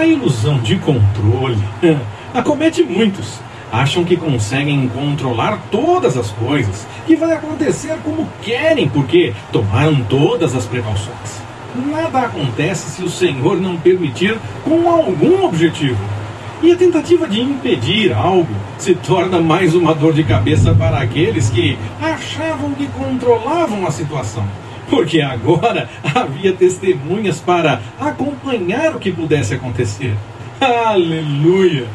A ilusão de controle acomete muitos. Acham que conseguem controlar todas as coisas, que vai acontecer como querem, porque tomaram todas as precauções. Nada acontece se o Senhor não permitir com algum objetivo. E a tentativa de impedir algo se torna mais uma dor de cabeça para aqueles que achavam que controlavam a situação. Porque agora havia testemunhas para acompanhar o que pudesse acontecer. Aleluia!